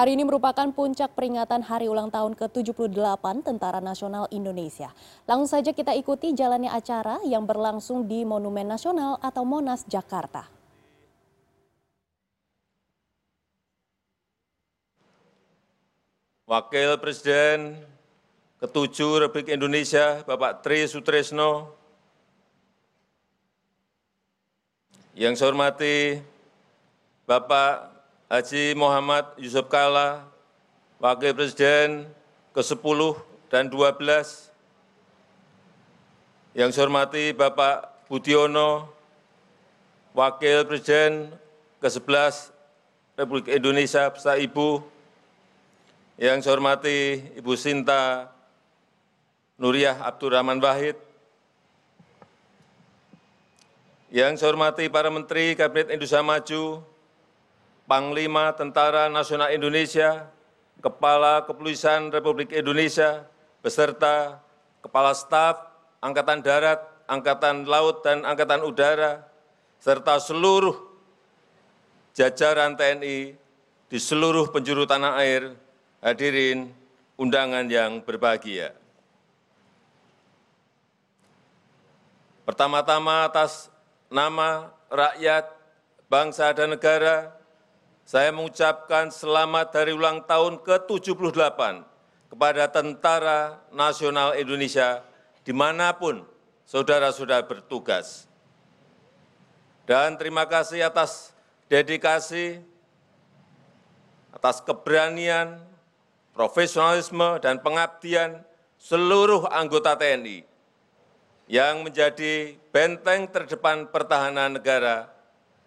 Hari ini merupakan puncak peringatan hari ulang tahun ke-78 Tentara Nasional Indonesia. Langsung saja kita ikuti jalannya acara yang berlangsung di Monumen Nasional atau Monas, Jakarta. Wakil Presiden ketujuh Republik Indonesia, Bapak Tri Sutresno, yang saya hormati Bapak Haji Muhammad Yusuf Kala, Wakil Presiden ke-10 dan 12, yang saya hormati Bapak Budiono, Wakil Presiden ke-11 Republik Indonesia beserta Ibu, yang saya hormati Ibu Sinta Nuriyah Abdurrahman Wahid, yang saya hormati para Menteri Kabinet Indonesia Maju, Panglima Tentara Nasional Indonesia, Kepala Kepolisian Republik Indonesia, beserta Kepala Staf Angkatan Darat, Angkatan Laut, dan Angkatan Udara, serta seluruh jajaran TNI di seluruh penjuru tanah air, Hadirin undangan yang berbahagia. Pertama-tama atas nama rakyat, bangsa, dan negara, saya mengucapkan selamat hari ulang tahun ke-78 kepada Tentara Nasional Indonesia di mana pun saudara-saudara bertugas. Dan terima kasih atas dedikasi, atas keberanian, profesionalisme, dan pengabdian seluruh anggota TNI yang menjadi benteng terdepan pertahanan negara,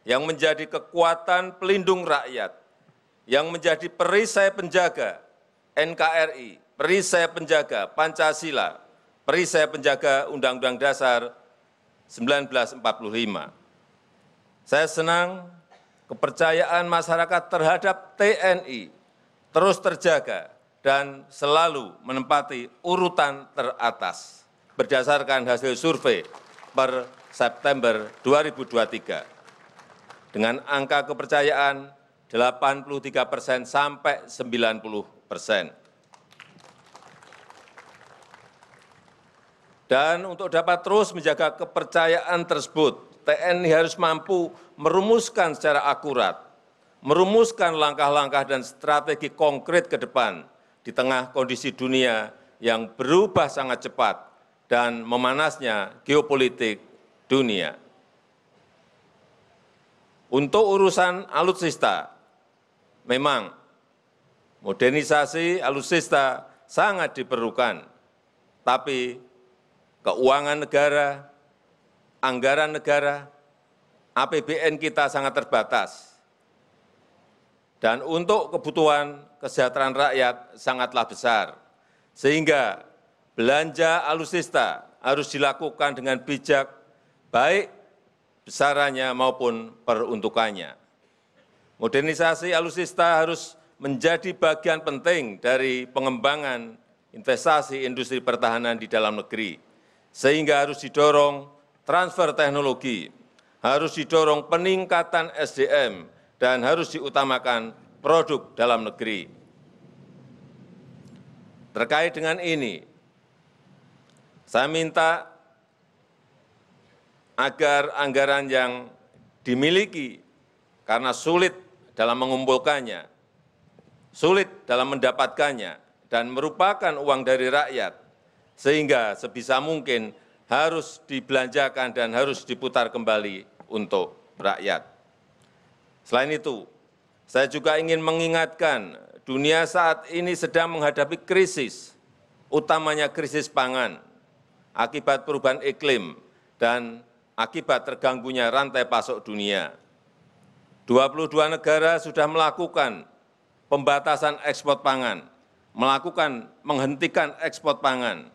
yang menjadi kekuatan pelindung rakyat, yang menjadi perisai penjaga NKRI, perisai penjaga Pancasila, perisai penjaga Undang-Undang Dasar 1945. Saya senang kepercayaan masyarakat terhadap TNI terus terjaga dan selalu menempati urutan teratas berdasarkan hasil survei per September 2023 dengan angka kepercayaan 83 persen sampai 90 persen. Dan untuk dapat terus menjaga kepercayaan tersebut, TNI harus mampu merumuskan secara akurat, merumuskan langkah-langkah dan strategi konkret ke depan di tengah kondisi dunia yang berubah sangat cepat dan memanasnya geopolitik dunia. Untuk urusan alutsista, memang modernisasi alutsista sangat diperlukan, tapi keuangan negara, anggaran negara, APBN kita sangat terbatas dan untuk kebutuhan kesejahteraan rakyat sangatlah besar. Sehingga belanja alusista harus dilakukan dengan bijak, baik besarannya maupun peruntukannya. Modernisasi alusista harus menjadi bagian penting dari pengembangan investasi industri pertahanan di dalam negeri, sehingga harus didorong transfer teknologi, harus didorong peningkatan SDM, dan harus diutamakan produk dalam negeri. Terkait dengan ini, saya minta agar anggaran yang dimiliki karena sulit dalam mengumpulkannya, sulit dalam mendapatkannya, dan merupakan uang dari rakyat, sehingga sebisa mungkin harus dibelanjakan dan harus diputar kembali untuk rakyat. Selain itu, saya juga ingin mengingatkan dunia saat ini sedang menghadapi krisis, utamanya krisis pangan, akibat perubahan iklim, dan akibat terganggunya rantai pasok dunia. 22 negara sudah melakukan pembatasan ekspor pangan, melakukan menghentikan ekspor pangan.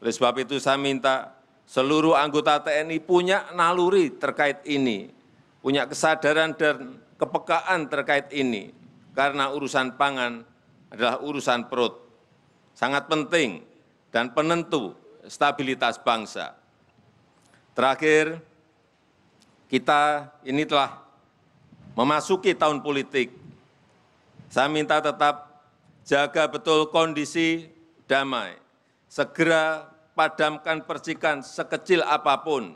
Oleh sebab itu saya minta seluruh anggota TNI punya naluri terkait ini, punya kesadaran dan kepekaan terkait ini, karena urusan pangan adalah urusan perut, sangat penting dan penentu stabilitas bangsa. Terakhir, kita ini telah memasuki tahun politik. Saya minta tetap jaga betul kondisi damai, segera padamkan percikan sekecil apa pun,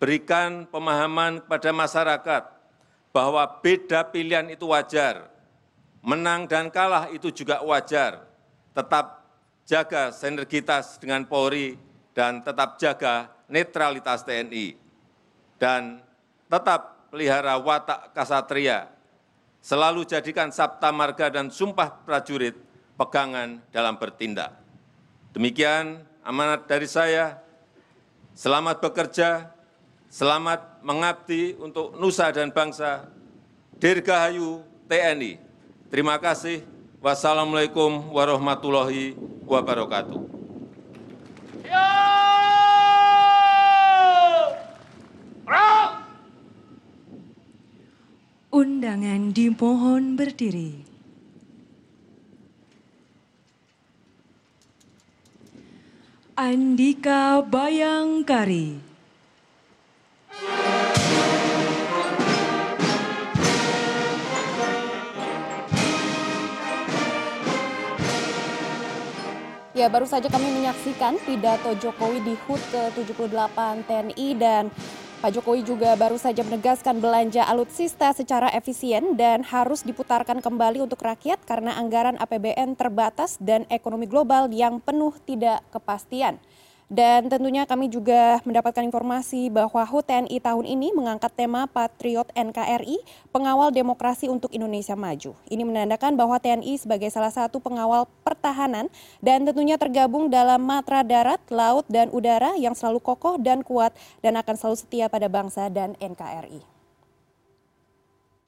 berikan pemahaman kepada masyarakat bahwa beda pilihan itu wajar, menang dan kalah itu juga wajar, tetap jaga sinergitas dengan Polri dan tetap jaga netralitas TNI, dan tetap pelihara watak kasatria selalu jadikan sabta marga dan sumpah prajurit pegangan dalam bertindak. Demikian amanat dari saya. Selamat bekerja, selamat mengabdi untuk nusa dan bangsa. Dirgahayu TNI. Terima kasih. Wassalamualaikum warahmatullahi wabarakatuh. Undangan dimohon berdiri. Andika Bayangkari. Ya, baru saja kami menyaksikan pidato Jokowi di HUT ke-78 TNI dan Pak Jokowi juga baru saja menegaskan belanja alutsista secara efisien dan harus diputarkan kembali untuk rakyat karena anggaran APBN terbatas dan ekonomi global yang penuh tidak kepastian. Dan tentunya kami juga mendapatkan informasi bahwa HUT TNI tahun ini mengangkat tema Patriot NKRI, Pengawal Demokrasi untuk Indonesia Maju. Ini menandakan bahwa TNI sebagai salah satu pengawal pertahanan dan tentunya tergabung dalam matra darat, laut, dan udara yang selalu kokoh dan kuat dan akan selalu setia pada bangsa dan NKRI.